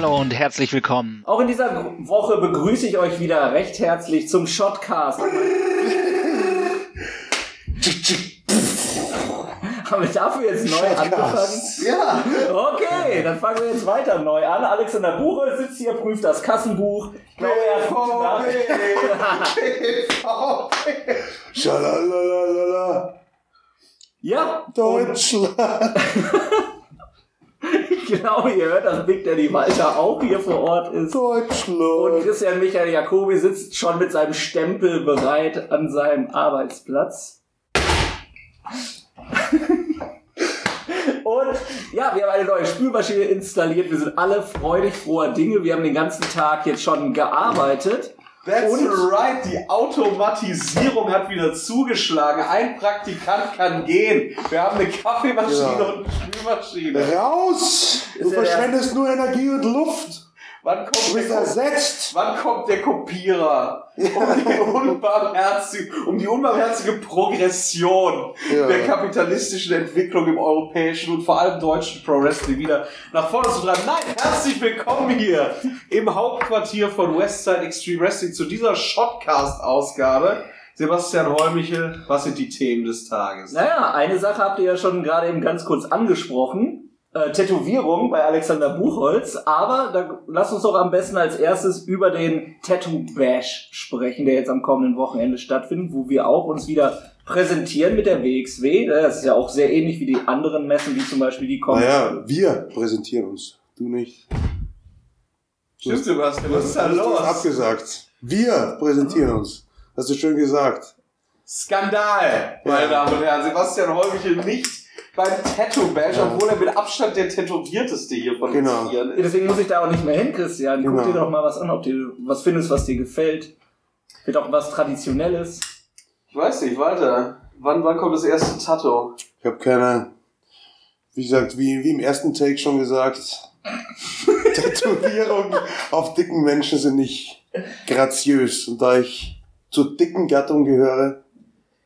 Hallo und herzlich willkommen. Auch in dieser Woche begrüße ich euch wieder recht herzlich zum Shotcast. Haben wir dafür jetzt neu angefangen? Ja. Okay, dann fangen wir jetzt weiter neu an. Alexander Buche sitzt hier, prüft das Kassenbuch. Ich glaube, er hat gute Nachrichten. Schalalalala. Ja, Deutschland. ich glaube, ihr hört, dass Big Daddy Walter auch hier vor Ort ist. Und Deutschland. Christian Michael Jacobi sitzt schon mit seinem Stempel bereit an seinem Arbeitsplatz. Und ja, wir haben eine neue Spülmaschine installiert. Wir sind alle freudig froher Dinge. Wir haben den ganzen Tag jetzt schon gearbeitet. That's Und- right, die Automatisierung hat wieder zugeschlagen. Ein Praktikant kann gehen. Wir haben eine Kaffeemaschine Ja. und eine Spülmaschine. Raus! Du verschwendest nur Energie und Luft. Wann Du kommt, bist der, ersetzt. wann kommt der Kopierer? Um die unbarmherzige, um die unbarmherzige Progression Ja. der kapitalistischen Entwicklung im europäischen und vor allem deutschen Pro Wrestling wieder nach vorne zu treiben. Nein, herzlich willkommen hier im Hauptquartier von Westside Extreme Wrestling zu dieser Shotcast-Ausgabe. Sebastian Holmichel, was sind die Themen des Tages? Naja, eine Sache habt ihr ja schon gerade eben ganz kurz angesprochen. Äh, Tätowierung bei Alexander Buchholz. Aber da lass uns doch am besten als erstes über den Tattoo Bash sprechen, der jetzt am kommenden Wochenende stattfindet, wo wir auch uns wieder präsentieren mit der WXW. Das ist ja auch sehr ähnlich wie die anderen Messen, wie zum Beispiel die Comic. Naja, wir präsentieren uns. Du nicht. Stimmt, Sebastian, was ist da Du hast los? abgesagt. Wir präsentieren uns. Hast du schön gesagt. Skandal, meine Ja. Damen und Herren. Sebastian Holmichel nicht beim Tattoo Bash, Ja. obwohl er mit Abstand der tätowierteste hier von Genau. uns Ja, ist. Deswegen muss ich da auch nicht mehr hin, Christian. Guck Genau. dir doch mal was an, ob du was findest, was dir gefällt. Wird auch was Traditionelles. Ich weiß nicht, weiter. Wann, wann kommt das erste Tattoo? Ich habe keine, wie gesagt, wie, wie im ersten Take schon gesagt, Tätowierungen auf dicken Menschen sind nicht graziös. Und da ich zur dicken Gattung gehöre,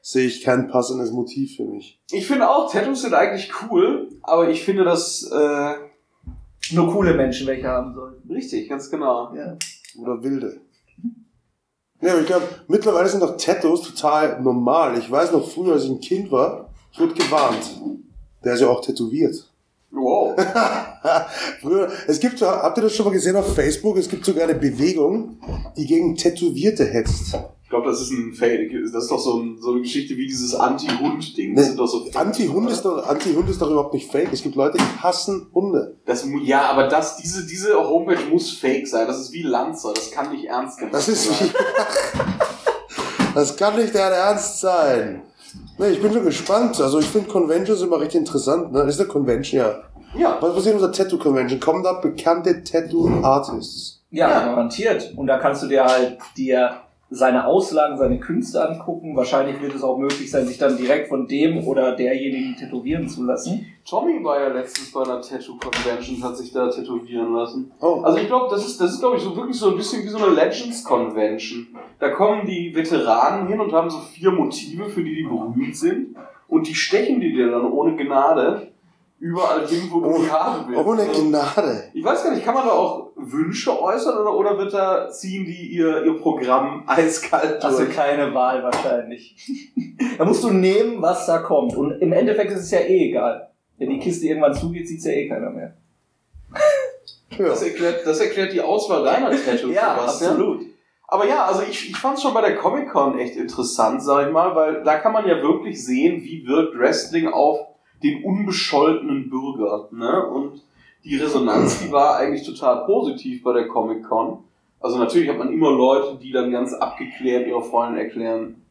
sehe ich kein passendes Motiv für mich. Ich finde auch, Tattoos sind eigentlich cool, aber ich finde das äh, Nur coole Menschen welche haben sollen. richtig, ganz genau. Ja. Oder wilde. Ja, aber ich glaube, mittlerweile sind doch Tattoos total normal. Ich weiß noch früher, als ich ein Kind war, ich wurde gewarnt. Der ist ja auch tätowiert. Wow. Früher, es gibt, habt ihr das schon mal gesehen auf Facebook? Es gibt sogar eine Bewegung, die gegen Tätowierte hetzt. Ich glaube, das ist ein Fake. Das ist doch so, ein, so eine Geschichte wie dieses Anti-Hund-Ding. Doch so Anti-Hund ist, doch, Anti-Hund ist doch überhaupt nicht fake. Es gibt Leute, die hassen Hunde. Das, ja, aber das, diese, diese Homepage muss fake sein. Das ist wie Lanzer. Das kann nicht ernst gemeint Das ist sein. wie, Das kann nicht dein Ernst sein. Nee, ich bin schon gespannt. Also ich finde Conventions immer recht interessant. Ne? Das ist eine Convention, ja. Ja. Was passiert in unserer Tattoo-Convention? Kommen da bekannte Tattoo-Artists? Ja, Ja. garantiert. Und da kannst du dir halt dir seine Auslagen, seine Künste angucken. Wahrscheinlich wird es auch möglich sein, sich dann direkt von dem oder derjenigen tätowieren zu lassen. Tommy war ja letztens bei einer Tattoo-Convention, hat sich da tätowieren lassen. Oh, Also ich glaube, das ist, das ist glaube ich, so wirklich so ein bisschen wie so eine Legends-Convention. Da kommen die Veteranen hin und haben so vier Motive, für die die berühmt sind. Und die stechen die dir dann ohne Gnade überall hin, wo du die haben willst. ohne Also, Gnade. Ich weiß gar nicht, kann man da auch Wünsche äußern oder, oder wird da ziehen die ihr, ihr Programm eiskalt Hast du durch? keine Wahl wahrscheinlich. da musst du nehmen, was da kommt. Und im Endeffekt ist es ja eh egal. Wenn die Kiste irgendwann zugeht, sieht's ja eh keiner mehr. Ja. Das erklärt, das erklärt die Auswahl deiner Tattoos, Ja, Sebastian. absolut. Aber ja, also ich, ich fand es schon bei der Comic-Con echt interessant, sag ich mal, weil da kann man ja wirklich sehen, wie wirkt Wrestling auf den unbescholtenen Bürger. Ne? Und die Resonanz, die war eigentlich total positiv bei der Comic-Con. Also natürlich hat man immer Leute, die dann ganz abgeklärt ihre Freundin erklären,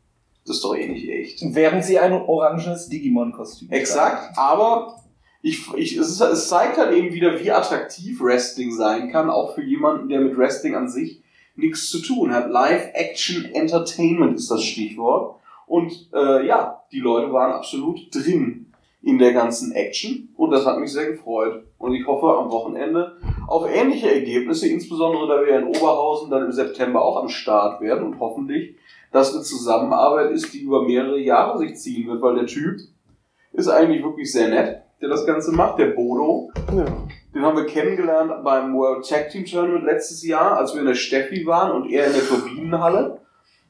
das ist doch eh nicht echt. Während sie ein orangenes Digimon-Kostüm Exakt, aber ich, ich, es, ist, es zeigt halt eben wieder, wie attraktiv Wrestling sein kann, auch für jemanden, der mit Wrestling an sich nichts zu tun hat. Live-Action-Entertainment ist das Stichwort. Und äh, ja, die Leute waren absolut drin in der ganzen Action und das hat mich sehr gefreut. Und ich hoffe am Wochenende auf ähnliche Ergebnisse, insbesondere da wir in Oberhausen dann im September auch am Start werden und hoffentlich das eine Zusammenarbeit ist, die über mehrere Jahre sich ziehen wird, weil der Typ ist eigentlich wirklich sehr nett. der das Ganze macht, der Bodo. Ja. Den haben wir kennengelernt beim World Tag Team Tournament letztes Jahr, als wir in der Steffi waren und er in der Turbinenhalle.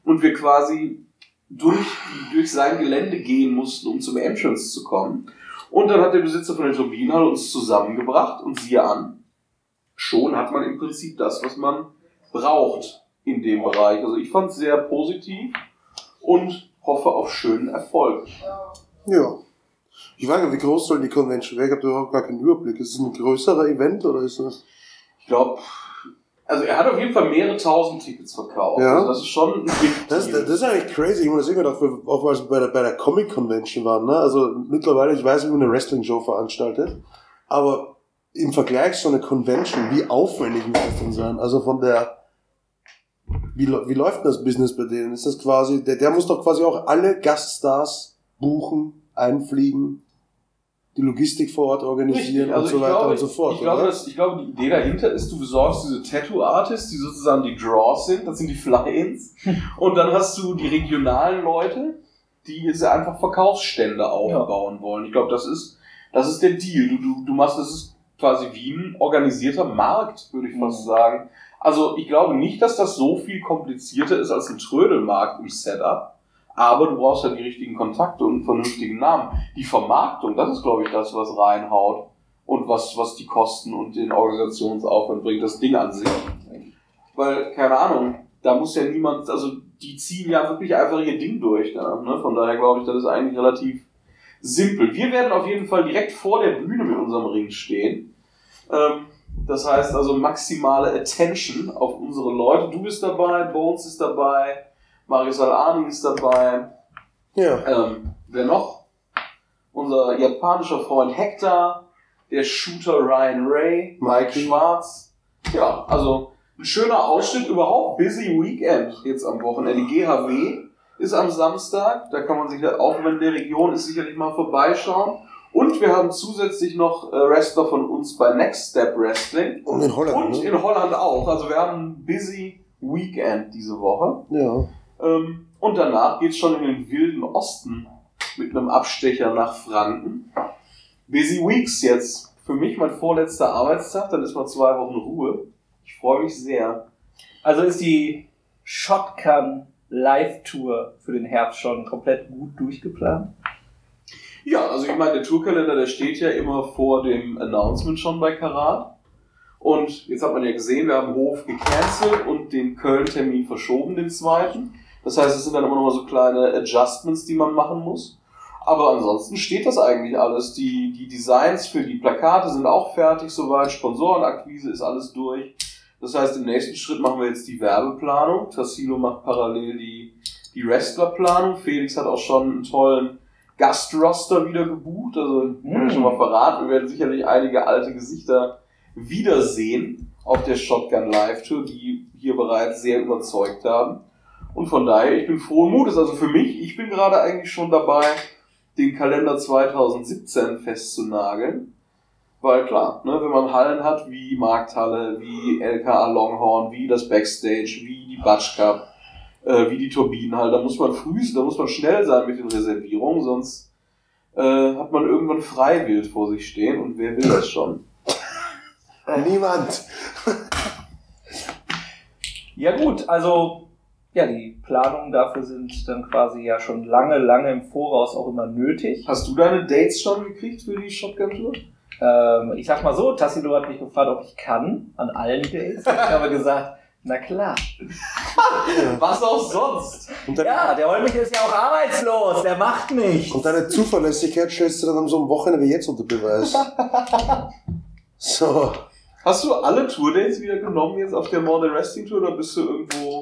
Und wir quasi durch, durch sein Gelände gehen mussten, um zum Entrance zu kommen. Und dann hat der Besitzer von der Turbinenhalle uns zusammengebracht und siehe an, schon hat man im Prinzip das, was man braucht in dem Bereich. Also ich fand es sehr positiv und hoffe auf schönen Erfolg. Ja. Ich weiß nicht, wie groß soll die Convention werden? Ich habe überhaupt gar keinen Überblick. Ist es ein größerer Event oder ist das? Ich glaube, also er hat auf jeden Fall mehrere tausend Tickets verkauft. Ja. Also das ist schon ein Das, Deal. das ist eigentlich crazy. Ich meine, das immer gedacht, auch als wir bei der, bei der Comic Convention waren. Ne? Also mittlerweile, ich weiß, wie man eine Wrestling-Show veranstaltet. Aber im Vergleich zu einer Convention, wie aufwendig muss das denn sein? Also von der, wie, wie läuft das Business bei denen? Ist das quasi, der, der muss doch quasi auch alle Gaststars buchen, einfliegen, die Logistik vor Ort organisieren Richtig, also und so weiter glaube, und so fort. Ich glaube, das, ich glaube, die Idee dahinter ist, du besorgst diese Tattoo-Artists, die sozusagen die Draws sind, das sind die Fly-Ins. und dann hast du die regionalen Leute, die jetzt einfach Verkaufsstände aufbauen wollen. Ich glaube, das ist, das ist der Deal. Du, du, du machst, das ist quasi wie ein organisierter Markt, würde ich fast Mhm. sagen. Also ich glaube nicht, dass das so viel komplizierter ist als ein Trödelmarkt im Setup. Aber du brauchst ja die richtigen Kontakte und einen vernünftigen Namen. Die Vermarktung, das ist, glaube ich, das, was reinhaut und was, was die Kosten und den Organisationsaufwand bringt, das Ding an sich. Weil, keine Ahnung, da muss ja niemand, also die ziehen ja wirklich einfach ihr Ding durch. Ne? Von daher glaube ich, das ist eigentlich relativ simpel. Wir werden auf jeden Fall direkt vor der Bühne mit unserem Ring stehen. Ähm, das heißt also maximale Attention auf unsere Leute. Du bist dabei, Bones ist dabei, Marius Alani ist dabei. ja. Ähm, wer noch? Unser japanischer Freund Hector, der Shooter Ryan Ray, Mike. Schwarz. Ja, also ein schöner Ausschnitt, überhaupt busy Weekend jetzt am Wochenende. Die GHW ist am Samstag, da kann man sich auch, wenn der Region ist, sicherlich mal vorbeischauen. Und wir haben zusätzlich noch äh, Wrestler von uns bei Next Step Wrestling. Und in Holland, Und ne? in Holland auch. Also wir haben ein busy Weekend diese Woche. Ja. Ähm, und danach geht's schon in den wilden Osten mit einem Abstecher nach Franken. Busy Weeks jetzt. Für mich mein vorletzter Arbeitstag, dann ist mal zwei Wochen Ruhe. Ich freue mich sehr. Also ist die Shotgun Live-Tour für den Herbst schon komplett gut durchgeplant? Ja, also ich meine, der Tourkalender, der steht ja immer vor dem Announcement schon bei Karat. Und jetzt hat man ja gesehen, wir haben Hof gecancelt und den Köln-Termin verschoben, den zweiten. Das heißt, es sind dann immer noch mal so kleine Adjustments, die man machen muss. Aber ansonsten steht das eigentlich alles. Die, die Designs für die Plakate sind auch fertig soweit. Sponsorenakquise ist alles durch. Das heißt, im nächsten Schritt machen wir jetzt die Werbeplanung. Tassilo macht parallel die, die Wrestlerplanung. Felix hat auch schon einen tollen Gastroster wieder gebucht. Also, ich kann Mm. schon mal verraten, wir werden sicherlich einige alte Gesichter wiedersehen auf der Shotgun Live Tour, die hier bereits sehr überzeugt haben. Und von daher, ich bin frohen Mutes. Also für mich, ich bin gerade eigentlich schon dabei, den Kalender 2017 festzunageln. Weil klar, ne, wenn man Hallen hat wie Markthalle, wie LKA Longhorn, wie das Backstage, wie die Batsch Cup, äh, wie die Turbinenhalle, da muss man früh, da muss man schnell sein mit den Reservierungen, sonst äh, hat man irgendwann Freiwild vor sich stehen und wer will das schon? Niemand. Ja gut, also ja, die Planungen dafür sind dann quasi ja schon lange, lange im Voraus auch immer nötig. Hast du deine Dates schon gekriegt für die Shotgun Tour? Ähm, ich sag mal so, Tassilo hat mich gefragt, ob ich kann an allen Dates. Ich habe gesagt, na klar. Was auch sonst? Ja, der Holmich ist ja auch arbeitslos, der macht nichts. und deine Zuverlässigkeit stellst du dann an so einem Wochenende wie jetzt unter Beweis. So. Hast du alle Tourdates wieder genommen jetzt auf der Modern Wrestling Tour oder bist du irgendwo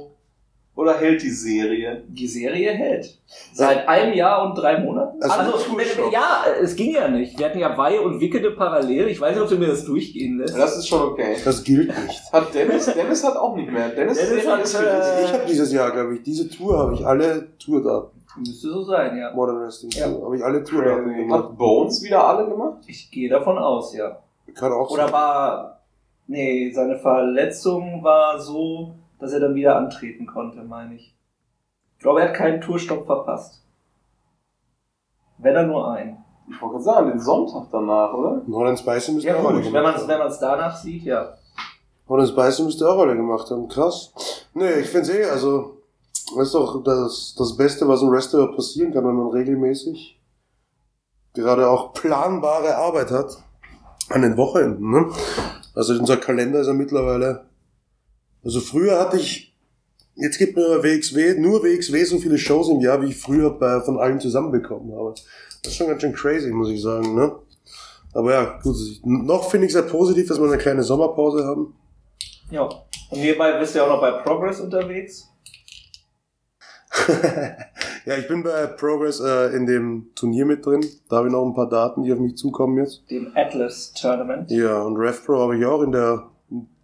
oder hält die Serie? Die Serie hält. Seit einem Jahr und drei Monaten. Also Also, Tourstop. ja, es ging ja nicht. Wir hatten ja Weihe und Wickede parallel. Ich weiß nicht, ob du mir das durchgehen lässt. Das ist schon okay. Das gilt nicht. Hat Dennis? Dennis hat auch nicht mehr. Dennis, Dennis hat, ist äh. Ich habe dieses Jahr, glaube ich, diese Tour habe ich alle Tourdaten. Müsste so sein, ja. Modern Wrestling Ja. Tour. Habe ich alle Tourdaten gemacht. Hat Bones wieder alle gemacht? Ich gehe davon aus, ja. Kann auch Oder sein. war. Nee, seine Verletzung war so, dass er dann wieder antreten konnte, meine ich. Ich glaube, er hat keinen Tourstopp verpasst. Wenn er nur einen. Ich wollte gerade sagen, den Sonntag danach, oder? Holland Spicy müsste Ja auch alle gut, wenn man gemacht es haben. wenn man's danach sieht, ja. Holland Spicy müsste auch alle gemacht haben. Krass. Nee, ich finde eh, also, das ist doch das, das Beste, was einem Wrestler passieren kann, wenn man regelmäßig gerade auch planbare Arbeit hat an den Wochenenden. Ne? Also unser Kalender ist ja mittlerweile. Also früher hatte ich, jetzt gibt mir WXW, nur WXW so viele Shows im Jahr, wie ich früher bei, von allen zusammenbekommen habe. Das ist schon ganz schön crazy, muss ich sagen. Ne? Aber ja, gut, noch finde ich es sehr positiv, dass wir eine kleine Sommerpause haben. Ja. Und nebenbei bist du ja auch noch bei Progress unterwegs. ja, ich bin bei Progress äh, in dem Turnier mit drin. Da habe ich noch ein paar Daten, die auf mich zukommen jetzt. Dem Atlas Tournament. Ja, und RevPro habe ich auch in der.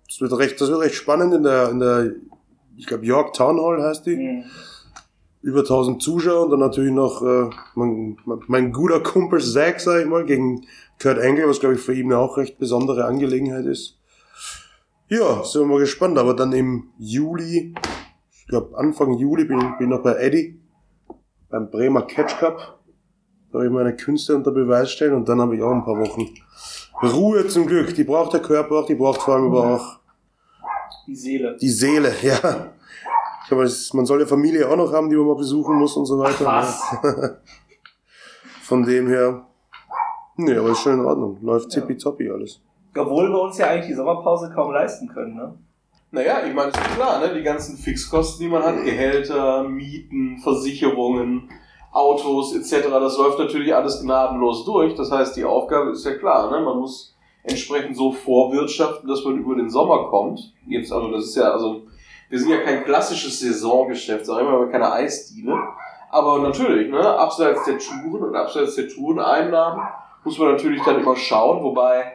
Das wird recht, das wird recht spannend in der, in der, ich glaube York Town Hall heißt die. Mhm. Über 1000 Zuschauer und dann natürlich noch äh, mein, mein, guter Kumpel Zack, sag ich mal, gegen Kurt Angle, was glaube ich für ihn auch recht besondere Angelegenheit ist. Ja, sind wir mal gespannt. Aber dann im Juli, ich glaube Anfang Juli bin ich bin noch bei Eddie beim Bremer Catch Cup. Da habe ich meine Künste unter Beweis stellen und dann habe ich auch ein paar Wochen Ruhe zum Glück. Die braucht der Körper auch, die braucht vor allem aber auch Die Seele. die Seele, ja. Ich glaube, man soll ja Familie auch noch haben, die man mal besuchen muss und so weiter. Ach, Von dem her, nee, aber ist schon in Ordnung. Läuft Ja. tippitoppi alles. Obwohl wir uns ja eigentlich die Sommerpause kaum leisten können, ne? Naja, ich meine, ist ja klar, ne? Die ganzen Fixkosten, die man hat, Gehälter, Mieten, Versicherungen, Autos etc., das läuft natürlich alles gnadenlos durch. Das heißt, die Aufgabe ist ja klar, ne? Man muss entsprechend so vorwirtschaften, dass man über den Sommer kommt. Jetzt, also das ist ja, also wir sind ja kein klassisches Saisongeschäft, sag ich mal, wir haben keine Eisdiele. Aber natürlich, ne, abseits der Touren und abseits der Toureneinnahmen muss man natürlich dann immer schauen, wobei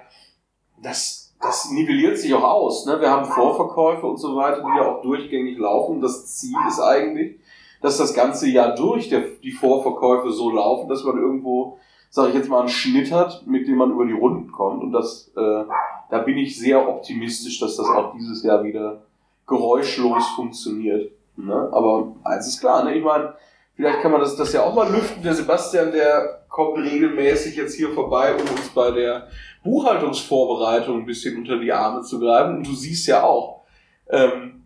das, das nivelliert sich auch aus. Ne? Wir haben Vorverkäufe und so weiter, die ja auch durchgängig laufen. Das Ziel ist eigentlich, dass das ganze Jahr durch der, die Vorverkäufe so laufen, dass man irgendwo, sage ich jetzt mal, einen Schnitt hat, mit dem man über die Runden kommt. Und das, äh, da bin ich sehr optimistisch, dass das auch dieses Jahr wieder geräuschlos funktioniert. Ne? Aber eins ist klar, ne? ich meine, vielleicht kann man das, das ja auch mal lüften. Der Sebastian, der kommt regelmäßig jetzt hier vorbei, um uns bei der Buchhaltungsvorbereitung ein bisschen unter die Arme zu greifen. Und du siehst ja auch ähm,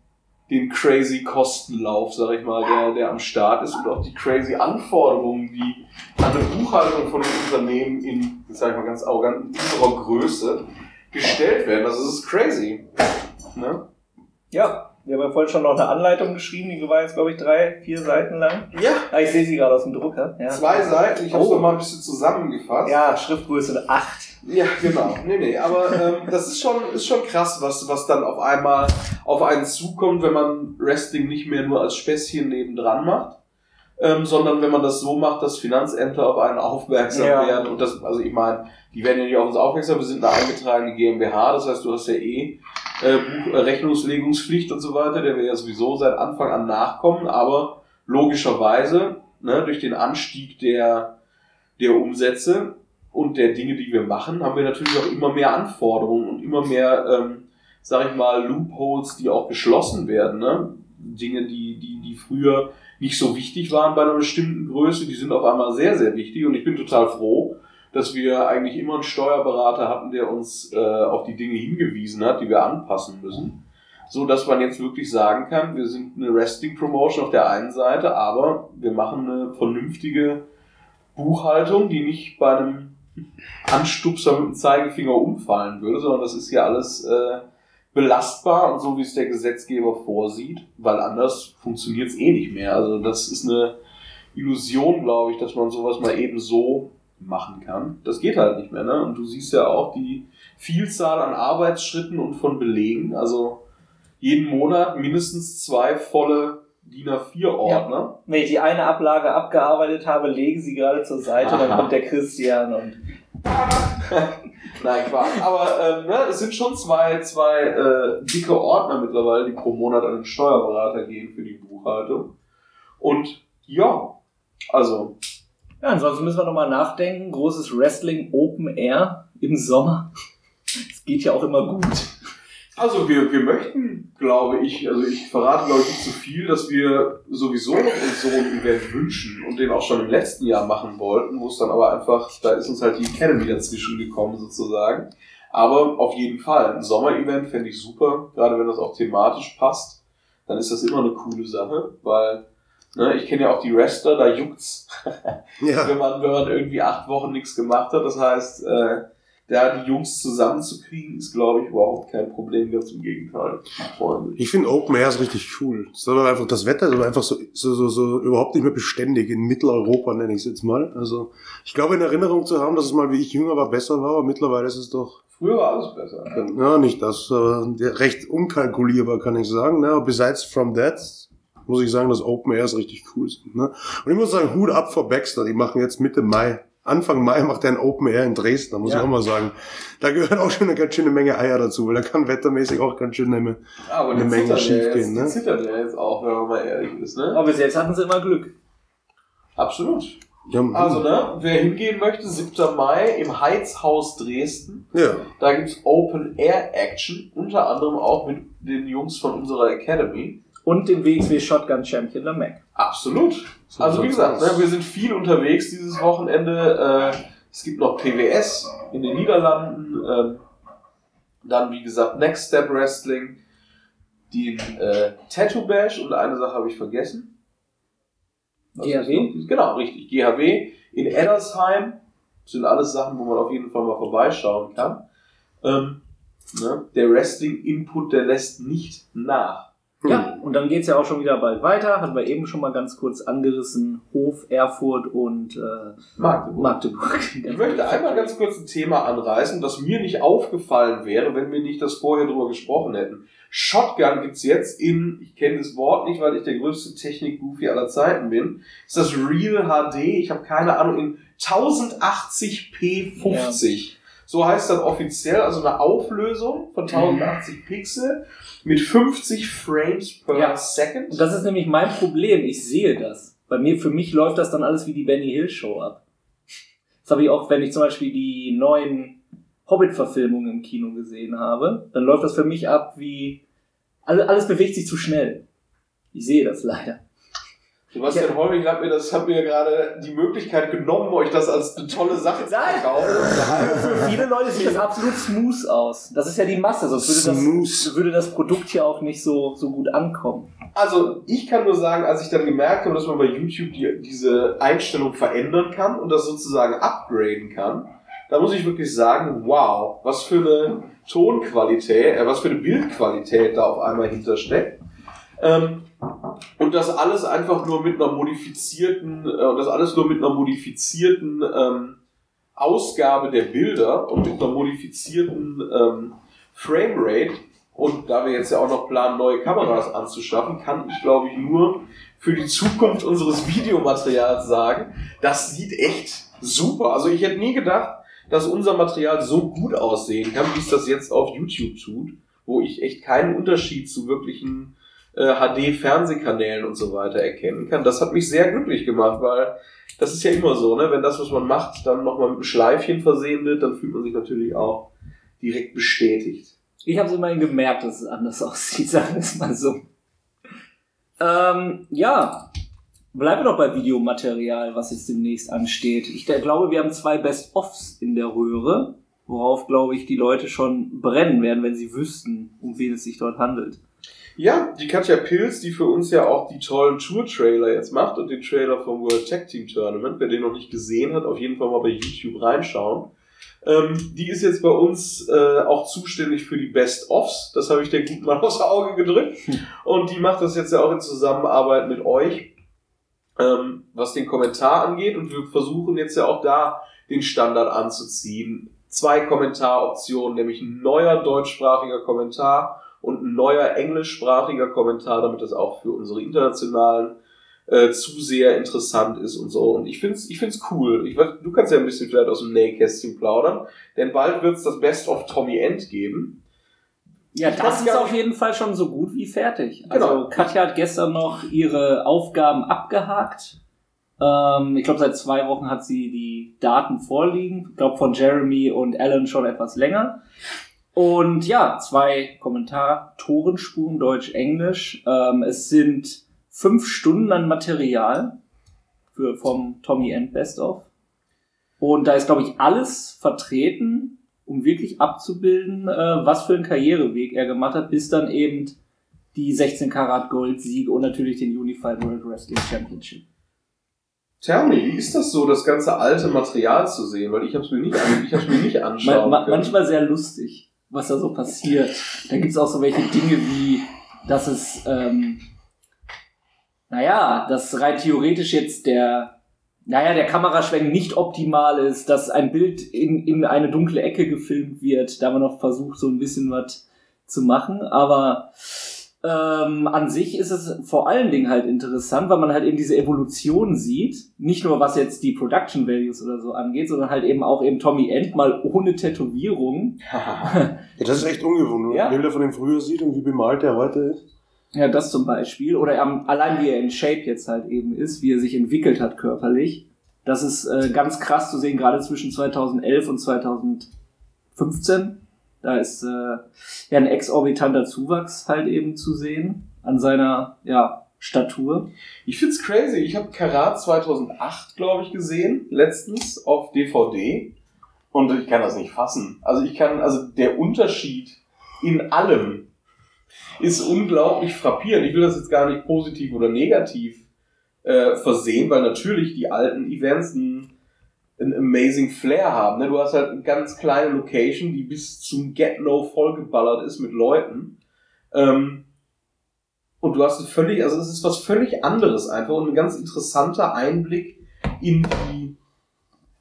den crazy Kostenlauf, sag ich mal, der, der am Start ist und auch die crazy Anforderungen, die an eine Buchhaltung von einem Unternehmen in, sag ich mal ganz arrogant, in unserer Größe gestellt werden. Also es ist crazy. Ne? Ja, wir haben ja vorhin schon noch eine Anleitung geschrieben, die war jetzt, glaube ich, drei, vier Seiten lang. Ja, Ah, ich sehe sie gerade aus dem Drucker. Ja. zwei Seiten. Ich habe es Oh. noch mal ein bisschen zusammengefasst. Ja, Schriftgröße 8. Ja, genau. Nee, nee, aber ähm, das ist schon, ist schon krass, was, was dann auf einmal auf einen zukommt, wenn man Wrestling nicht mehr nur als Späßchen nebendran macht, ähm, sondern wenn man das so macht, dass Finanzämter auf einen aufmerksam Ja. werden. Und das, also ich meine, die werden ja nicht auf uns aufmerksam, wir sind eine eingetragene GmbH, das heißt, du hast ja eh äh, Buch, äh, Rechnungslegungspflicht und so weiter, der wir ja sowieso seit Anfang an nachkommen, aber logischerweise, ne, durch den Anstieg der, der Umsätze und der Dinge, die wir machen, haben wir natürlich auch immer mehr Anforderungen und immer mehr, ähm, sag ich mal, Loopholes, die auch geschlossen werden. Ne? Dinge, die, die, die früher nicht so wichtig waren bei einer bestimmten Größe, die sind auf einmal sehr, sehr wichtig und ich bin total froh, dass wir eigentlich immer einen Steuerberater hatten, der uns äh, auf die Dinge hingewiesen hat, die wir anpassen müssen. So dass man jetzt wirklich sagen kann, wir sind eine Wrestling-Promotion auf der einen Seite, aber wir machen eine vernünftige Buchhaltung, die nicht bei einem Anstupser mit dem Zeigefinger umfallen würde, sondern das ist ja alles äh, belastbar und so wie es der Gesetzgeber vorsieht, weil anders funktioniert es eh nicht mehr. Also das ist eine Illusion, glaube ich, dass man sowas mal eben so machen kann. Das geht halt nicht mehr, ne? Und du siehst ja auch die Vielzahl an Arbeitsschritten und von Belegen. Also jeden Monat mindestens zwei volle DIN A4-Ordner. Wenn ich die eine Ablage abgearbeitet habe, legen sie gerade zur Seite, dann Aha. kommt der Christian und Nein, Quatsch. Aber ähm, ne, es sind schon zwei, zwei äh, dicke Ordner mittlerweile, die pro Monat an den Steuerberater gehen für die Buchhaltung. Und ja, also Ja, ansonsten müssen wir nochmal nachdenken. Großes Wrestling Open Air im Sommer. Es geht ja auch immer gut. Also wir, wir möchten, glaube ich, also ich verrate glaube ich nicht zu viel, dass wir sowieso uns so ein Event wünschen und den auch schon im letzten Jahr machen wollten, wo es dann aber einfach, da ist uns halt die Academy dazwischen gekommen sozusagen. Aber auf jeden Fall, ein Sommer-Event fände ich super, gerade wenn das auch thematisch passt, dann ist das immer eine coole Sache, weil ne, ich kenne ja auch die Wrestler, da juckt's, Ja. wenn man, wenn man irgendwie acht Wochen nichts gemacht hat. Das heißt, äh, da die Jungs zusammenzukriegen, ist, glaube ich, überhaupt kein Problem, ganz im Gegenteil. Ich finde Open Air ist richtig cool. Ist aber einfach, das Wetter ist aber einfach so, so, so, so überhaupt nicht mehr beständig. In Mitteleuropa nenne ich es jetzt mal. Also, ich glaube in Erinnerung zu haben, dass es mal, wie ich jünger war, besser war, aber mittlerweile ist es doch, Früher war alles besser. ja, nicht das, aber recht unkalkulierbar, kann ich sagen. Ne? Aber besides from that, muss ich sagen, dass Open Airs richtig cool sind. Ne? Und ich muss sagen, Hut ab vor Baxter. Die machen jetzt Mitte Mai. Anfang Mai macht er ein Open Air in Dresden, da muss Ja. ich auch mal sagen. Da gehört auch schon eine ganz schöne Menge Eier dazu, weil da kann wettermäßig auch ganz schön eine, Aber Eine die Menge ja schiefgehen, jetzt, ne? Die zittern ja jetzt auch, wenn man mal ehrlich ist, ne? Aber bis jetzt hatten sie immer Glück. Absolut. ja, Also, ne, wer hingehen möchte, 7. Mai im Heizhaus Dresden. ja. Da gibt's Open Air Action, unter anderem auch mit den Jungs von unserer Academy. Und den WXW Shotgun Champion Lamec. Absolut. So Also wie gesagt, ne, wir sind viel unterwegs dieses Wochenende. Äh, es gibt noch PWS in den Niederlanden. Ähm, dann, wie gesagt, Next Step Wrestling, den äh, Tattoo Bash und eine Sache habe ich vergessen. Was GHW? Genau, richtig. GHW in Eddersheim. Das sind alles Sachen, wo man auf jeden Fall mal vorbeischauen kann. Ähm, ne, der Wrestling-Input, der lässt nicht nach. Ja, und dann geht's ja auch schon wieder bald weiter. Hatten wir eben schon mal ganz kurz angerissen. Hof, Erfurt und äh, Magdeburg. Magdeburg. Ich möchte einmal ganz kurz ein Thema anreißen, das mir nicht aufgefallen wäre, wenn wir nicht das vorher drüber gesprochen hätten. Shotgun gibt's jetzt in, ich kenne das Wort nicht, weil ich der größte Technik-Goofy aller Zeiten bin, ist das Real HD, ich habe keine Ahnung, in 1080p 50. So heißt das offiziell, also eine Auflösung von 1080 Pixel mit 50 Frames per Ja. Second. Und das ist nämlich mein Problem. Ich sehe das. Bei mir, für mich läuft das dann alles wie die Benny Hill Show ab. Das habe ich auch, wenn ich zum Beispiel die neuen Hobbit-Verfilmungen im Kino gesehen habe, dann läuft das für mich ab wie, alle- alles bewegt sich zu schnell. Ich sehe das leider. Sebastian Holmig hat mir, das, hat mir gerade die Möglichkeit genommen, euch das als eine tolle Sache zu verkaufen. Für viele Leute sieht das absolut smooth aus. Das ist ja die Masse, sonst würde das, würde das Produkt hier auch nicht so, so gut ankommen. Also, ich kann nur sagen, als ich dann gemerkt habe, dass man bei YouTube die, diese Einstellung verändern kann und das sozusagen upgraden kann, da muss ich wirklich sagen, wow, was für eine Tonqualität, äh, was für eine Bildqualität da auf einmal hintersteckt. Ähm, und das alles einfach nur mit einer modifizierten, äh, und das alles nur mit einer modifizierten ähm, Ausgabe der Bilder und mit einer modifizierten ähm, Framerate. Und da wir jetzt ja auch noch planen, neue Kameras anzuschaffen, kann ich, glaube ich, nur für die Zukunft unseres Videomaterials sagen, das sieht echt super. Also ich hätte nie gedacht, dass unser Material so gut aussehen kann, wie es das jetzt auf YouTube tut, wo ich echt keinen Unterschied zu wirklichen äh, HD-Fernsehkanälen und so weiter erkennen kann. Das hat mich sehr glücklich gemacht, weil das ist ja immer so, ne? wenn das, was man macht, dann nochmal mit einem Schleifchen versehen wird, dann fühlt man sich natürlich auch direkt bestätigt. Ich habe es immerhin gemerkt, dass es anders aussieht, sagen wir es mal so. Ähm, ja, bleiben wir doch bei Videomaterial, was jetzt demnächst ansteht. Ich glaube, wir haben zwei Best-Offs in der Röhre, worauf, glaube ich, die Leute schon brennen werden, wenn sie wüssten, um wen es sich dort handelt. Ja, die Katja Pilz, die für uns ja auch die tollen Tour-Trailer jetzt macht und den Trailer vom World Tag Team Tournament, wer den noch nicht gesehen hat, auf jeden Fall mal bei YouTube reinschauen. Ähm, die ist jetzt bei uns äh, auch zuständig für die Best-Offs. Das habe ich der gut mal aufs Auge gedrückt. Und die macht das jetzt ja auch in Zusammenarbeit mit euch, ähm, was den Kommentar angeht. Und wir versuchen jetzt ja auch da den Standard anzuziehen. Zwei Kommentaroptionen, nämlich ein neuer deutschsprachiger Kommentar und ein neuer englischsprachiger Kommentar, damit das auch für unsere internationalen äh, Zuseher interessant ist und so. Und ich find's, ich find's cool. Ich weiß, du kannst ja ein bisschen vielleicht aus dem Nähkästchen plaudern, denn bald wird's das Best of Tommy End geben. Ja, Ich das ist auf jeden Fall schon so gut wie fertig. Also Genau. Katja hat gestern noch ihre Aufgaben abgehakt. Ähm, ich glaube, seit zwei Wochen hat sie die Daten vorliegen. Ich glaube, von Jeremy und Alan schon etwas länger. Und ja, zwei Kommentartorenspuren, Deutsch, Englisch. Ähm, es sind fünf Stunden an Material für, vom Tommy End Best of. Und da ist, glaube ich, alles vertreten, um wirklich abzubilden, äh, was für einen Karriereweg er gemacht hat, bis dann eben die 16 Karat Gold Siege und natürlich den Unified World Wrestling Championship. Tell me, wie ist das so, das ganze alte Material zu sehen? Weil ich habe es mir nicht, ich hab's mir nicht anschauen ma können. manchmal sehr lustig, was da so passiert. Da gibt's auch so welche Dinge wie, dass es, ähm, naja, dass rein theoretisch jetzt der, naja, der Kameraschwenk nicht optimal ist, dass ein Bild in, in eine dunkle Ecke gefilmt wird, da man noch versucht, so ein bisschen was zu machen, aber ähm, an sich ist es vor allen Dingen halt interessant, weil man halt eben diese Evolution sieht. Nicht nur was jetzt die Production Values oder so angeht, sondern halt eben auch eben Tommy End mal ohne Tätowierung. Ja, das ist echt ungewohnt, wenn man Ja. Bilder von ihm früher sieht und wie bemalt er heute ist. Ja, das zum Beispiel. Oder am- allein wie er in Shape jetzt halt eben ist, wie er sich entwickelt hat körperlich. Das ist äh, ganz krass zu sehen, gerade zwischen 2011 und 2015. Da ist äh, ja ein exorbitanter Zuwachs halt eben zu sehen an seiner ja, Statur. Ich find's crazy. Ich habe Karat 2008, glaube ich, gesehen, letztens auf DVD. Und ich kann das nicht fassen. Also ich kann, also der Unterschied in allem ist unglaublich frappierend. Ich will das jetzt gar nicht positiv oder negativ äh, versehen, weil natürlich die alten Events ein, ein amazing Flair haben. Ne? Du hast halt eine ganz kleine Location, die bis zum Get-No vollgeballert ist mit Leuten. Ähm, und du hast völlig, also es ist was völlig anderes einfach und ein ganz interessanter Einblick in die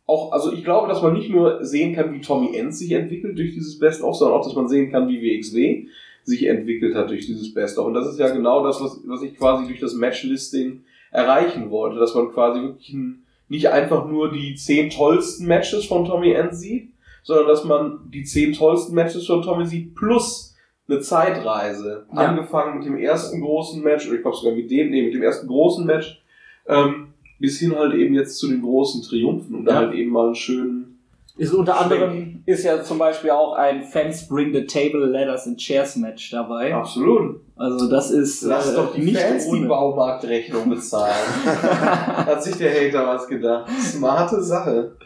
auch, also ich glaube, dass man nicht nur sehen kann, wie Tommy End sich entwickelt durch dieses Best-of, sondern auch, dass man sehen kann, wie WXW sich entwickelt hat durch dieses Best-of. Und das ist ja genau das, was, was ich quasi durch das Match-Listing erreichen wollte, dass man quasi wirklich ein, nicht einfach nur die zehn tollsten Matches von Tommy End sieht, sondern dass man die zehn tollsten Matches von Tommy sieht plus eine Zeitreise. Ja. Angefangen mit dem ersten großen Match, oder ich glaube sogar mit dem, nee, mit dem ersten großen Match, ähm, bis hin halt eben jetzt zu den großen Triumphen und da Ja. halt eben mal einen schönen. Ist unter anderem ist ja zum Beispiel auch ein Fans Bring the Table, Ladders and Chairs Match dabei. Absolut. Also das ist Lass äh, doch die nicht Fans die ohne. Baumarktrechnung bezahlen. Hat sich der Hater was gedacht. Smarte Sache.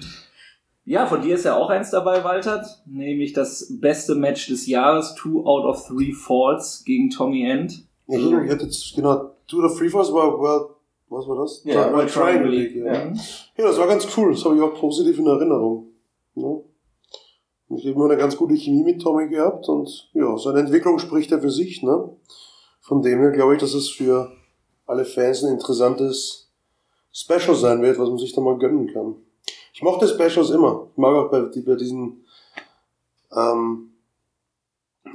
Ja, von dir ist ja auch eins dabei, Walter, nämlich das beste Match des Jahres, Two out of Three Falls gegen Tommy End. Ja, ich hatte jetzt, genau, Two the Free Falls war, war, was war das? Ja, World Triangle League. ja. Ja, das war ganz cool. Das habe ich auch positiv in Erinnerung. Ich habe immer eine ganz gute Chemie mit Tommy gehabt und ja, seine Entwicklung spricht ja für sich. Ne? Von dem her glaube ich, dass es für alle Fans ein interessantes Special sein wird, was man sich da mal gönnen kann. Ich mochte Specials immer. Ich mag auch bei, bei diesen, ähm,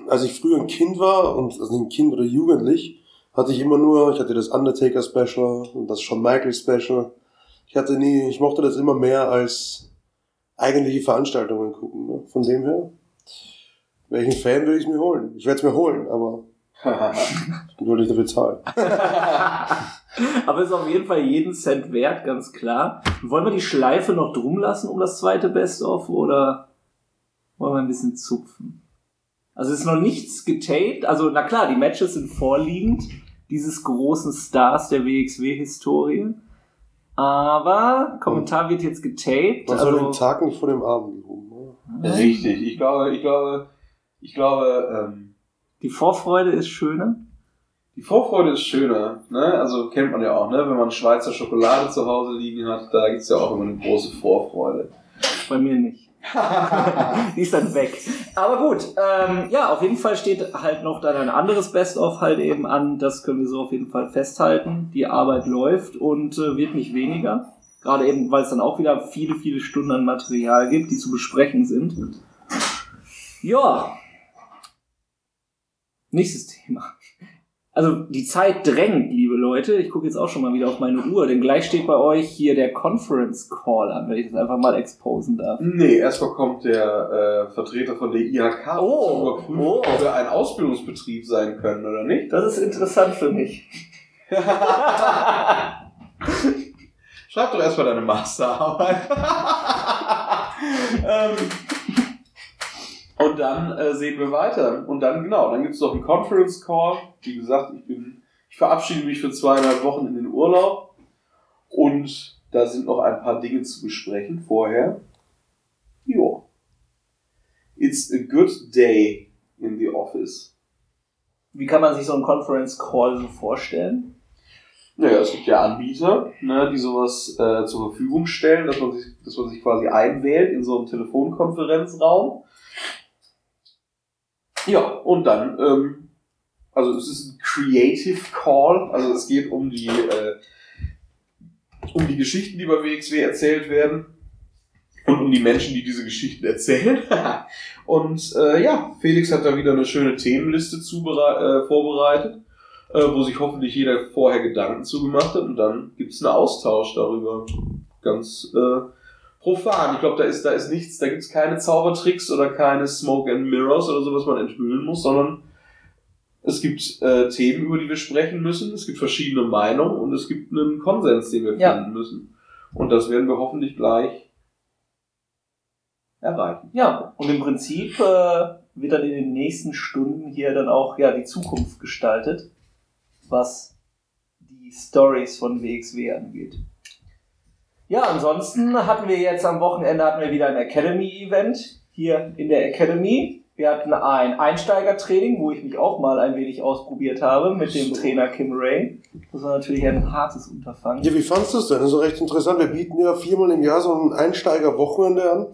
als ich früher ein Kind war und also ein Kind oder jugendlich, hatte ich immer nur, ich hatte das Undertaker Special und das Shawn Michaels Special. Ich hatte nie, ich mochte das immer mehr als eigentliche Veranstaltungen gucken. Ne? Von dem her, welchen Fan würde ich mir holen? Ich werde es mir holen, aber ich will nicht dafür zahlen. Aber ist auf jeden Fall jeden Cent wert, ganz klar. Wollen wir die Schleife noch drum lassen um das zweite Best-of oder wollen wir ein bisschen zupfen? Also es ist noch nichts getaped. Also na klar, die Matches sind vorliegend dieses großen Stars der WXW-Historie. Aber Kommentar wird jetzt getaped. Man soll den Also, Tag nicht vor dem Abend loben. Ne? Richtig. Ich glaube, ich glaube, ich glaube, ähm, die Vorfreude ist schöner. die Vorfreude ist schöner. Ne? Also kennt man ja auch, ne? wenn man Schweizer Schokolade zu Hause liegen hat, da gibt's ja auch immer eine große Vorfreude. Bei mir nicht. Die ist dann weg. Aber gut, ähm, ja, auf jeden Fall steht halt noch dann ein anderes Best-of halt eben an. Das können wir so auf jeden Fall festhalten. Die Arbeit läuft und äh, wird nicht weniger. Gerade eben, weil es dann auch wieder viele, viele Stunden an Material gibt, die zu besprechen sind. Ja. Nächstes Thema. Also die Zeit drängt, liebe Leute. Ich gucke jetzt auch schon mal wieder auf meine Uhr, denn gleich steht bei euch hier der Conference Call an, wenn ich das einfach mal exposen darf. Nee, erstmal kommt der äh, Vertreter von der IHK, um Oh, zu überprüfen, oh. ob wir ein Ausbildungsbetrieb sein können oder nicht. Das ist interessant für mich. Schreib doch erstmal deine Masterarbeit. ähm, Und dann äh, sehen wir weiter. Und dann, genau, dann gibt es noch einen Conference Call. Wie gesagt, ich bin, ich verabschiede mich für zweieinhalb Wochen in den Urlaub. Und da sind noch ein paar Dinge zu besprechen vorher. Jo. It's a good day in the office. Wie kann man sich so einen Conference Call so vorstellen? Naja, es gibt ja Anbieter, ne, die sowas äh, zur Verfügung stellen, dass man, sich, dass man sich quasi einwählt in so einen Telefonkonferenzraum. Ja, und dann, ähm, also es ist ein Creative Call, also es geht um die, äh, um die Geschichten, die bei WXW erzählt werden und um die Menschen, die diese Geschichten erzählen. und äh, ja, Felix hat da wieder eine schöne Themenliste äh, vorbereitet, äh, wo sich hoffentlich jeder vorher Gedanken zugemacht hat und dann gibt's einen Austausch darüber. Ganz äh, profan. Ich glaube, da ist, da ist nichts, da gibt's keine Zaubertricks oder keine Smoke and Mirrors oder so, was man enthüllen muss, sondern es gibt äh, Themen, über die wir sprechen müssen, es gibt verschiedene Meinungen und es gibt einen Konsens, den wir Ja. finden müssen. Und das werden wir hoffentlich gleich erreichen. Ja, und im Prinzip äh, wird dann in den nächsten Stunden hier dann auch ja die Zukunft gestaltet, was die Stories von WXW angeht. Ja, ansonsten hatten wir jetzt am Wochenende hatten wir wieder ein Academy-Event hier in der Academy. Wir hatten ein Einsteigertraining, wo ich mich auch mal ein wenig ausprobiert habe mit dem Trainer Kim Ray. Das war natürlich ein hartes Unterfangen. Ja, wie fandst du es denn? Das ist doch recht interessant. Wir bieten ja viermal im Jahr so ein Einsteiger-Wochenende an.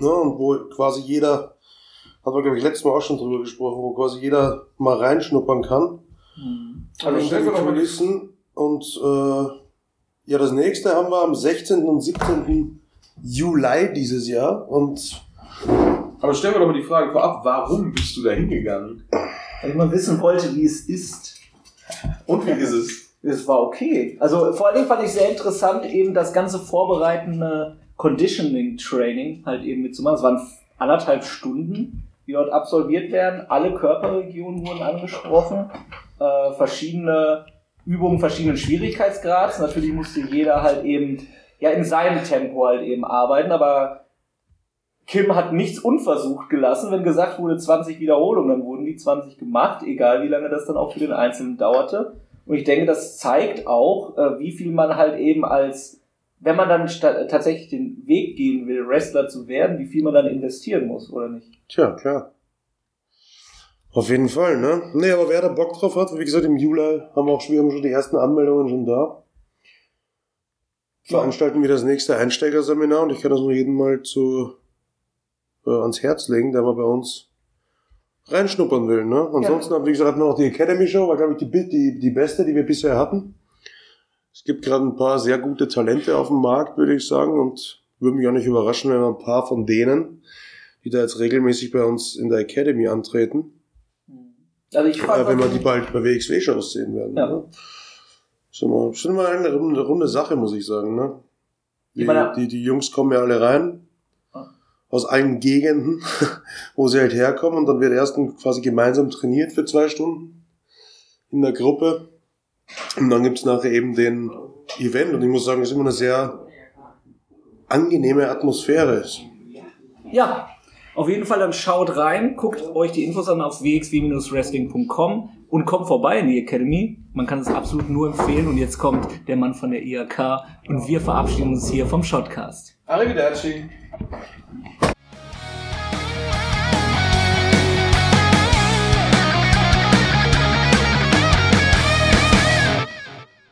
Ne, und wo quasi jeder, hat man glaube ich letztes Mal auch schon drüber gesprochen, wo quasi jeder mal reinschnuppern kann. Hm. Also hinter wir doch mal die- Kulissen. Und äh, ja, das nächste haben wir am 16. und 17. Juli dieses Jahr. Und Aber stellen wir doch mal die Frage vorab, warum bist du da hingegangen? Weil ich mal wissen wollte, wie es ist. Und wie ist es? Es war okay. Also vor allen Dingen fand ich sehr interessant, eben das ganze vorbereitende Conditioning Training halt eben mitzumachen. Es waren anderthalb Stunden, die dort absolviert werden. Alle Körperregionen wurden angesprochen. Äh, verschiedene Übungen, verschiedenen Schwierigkeitsgrads. Natürlich musste jeder halt eben ja in seinem Tempo halt eben arbeiten, aber Kim hat nichts unversucht gelassen. Wenn gesagt wurde 20 Wiederholungen, dann wurden die 20 gemacht, egal wie lange das dann auch für den Einzelnen dauerte. Und ich denke, das zeigt auch, äh, wie viel man halt eben als, wenn man dann tatsächlich den Weg gehen will, Wrestler zu werden, wie viel man dann investieren muss, oder nicht? tja, klar. Auf jeden Fall, ne? Nee, aber wer da Bock drauf hat, wie gesagt, im Juli haben wir auch schon, wir haben schon die ersten Anmeldungen schon da. Veranstalten wir das nächste Einsteigerseminar und ich kann das nur jedem mal zu äh, ans Herz legen, der mal bei uns reinschnuppern will, ne? Ansonsten haben, wie gesagt, hatten wir noch die Academy Show, war glaube ich die, die, die beste, die wir bisher hatten. Es gibt gerade ein paar sehr gute Talente auf dem Markt, würde ich sagen, und würde mich auch nicht überraschen, wenn wir ein paar von denen, die da jetzt regelmäßig bei uns in der Academy antreten, Also ich fand äh, wenn wir die bald bei WXW-Shows sehen werden. Ja. Ne? Ist immer, ist immer eine runde, runde Sache, muss ich sagen. Ne? Die, Ich meine- die, die Jungs kommen ja alle rein Ja. Aus allen Gegenden, wo sie halt herkommen und dann wird erst quasi gemeinsam trainiert für zwei Stunden in der Gruppe und dann gibt's nachher eben den Event und ich muss sagen, es ist immer eine sehr angenehme Atmosphäre. Ja, auf jeden Fall dann schaut rein, guckt euch die Infos an auf wxw-wrestling.com und kommt vorbei in die Academy. Man kann es absolut nur empfehlen und jetzt kommt der Mann von der IHK und wir verabschieden uns hier vom Shotcast. Arrivederci.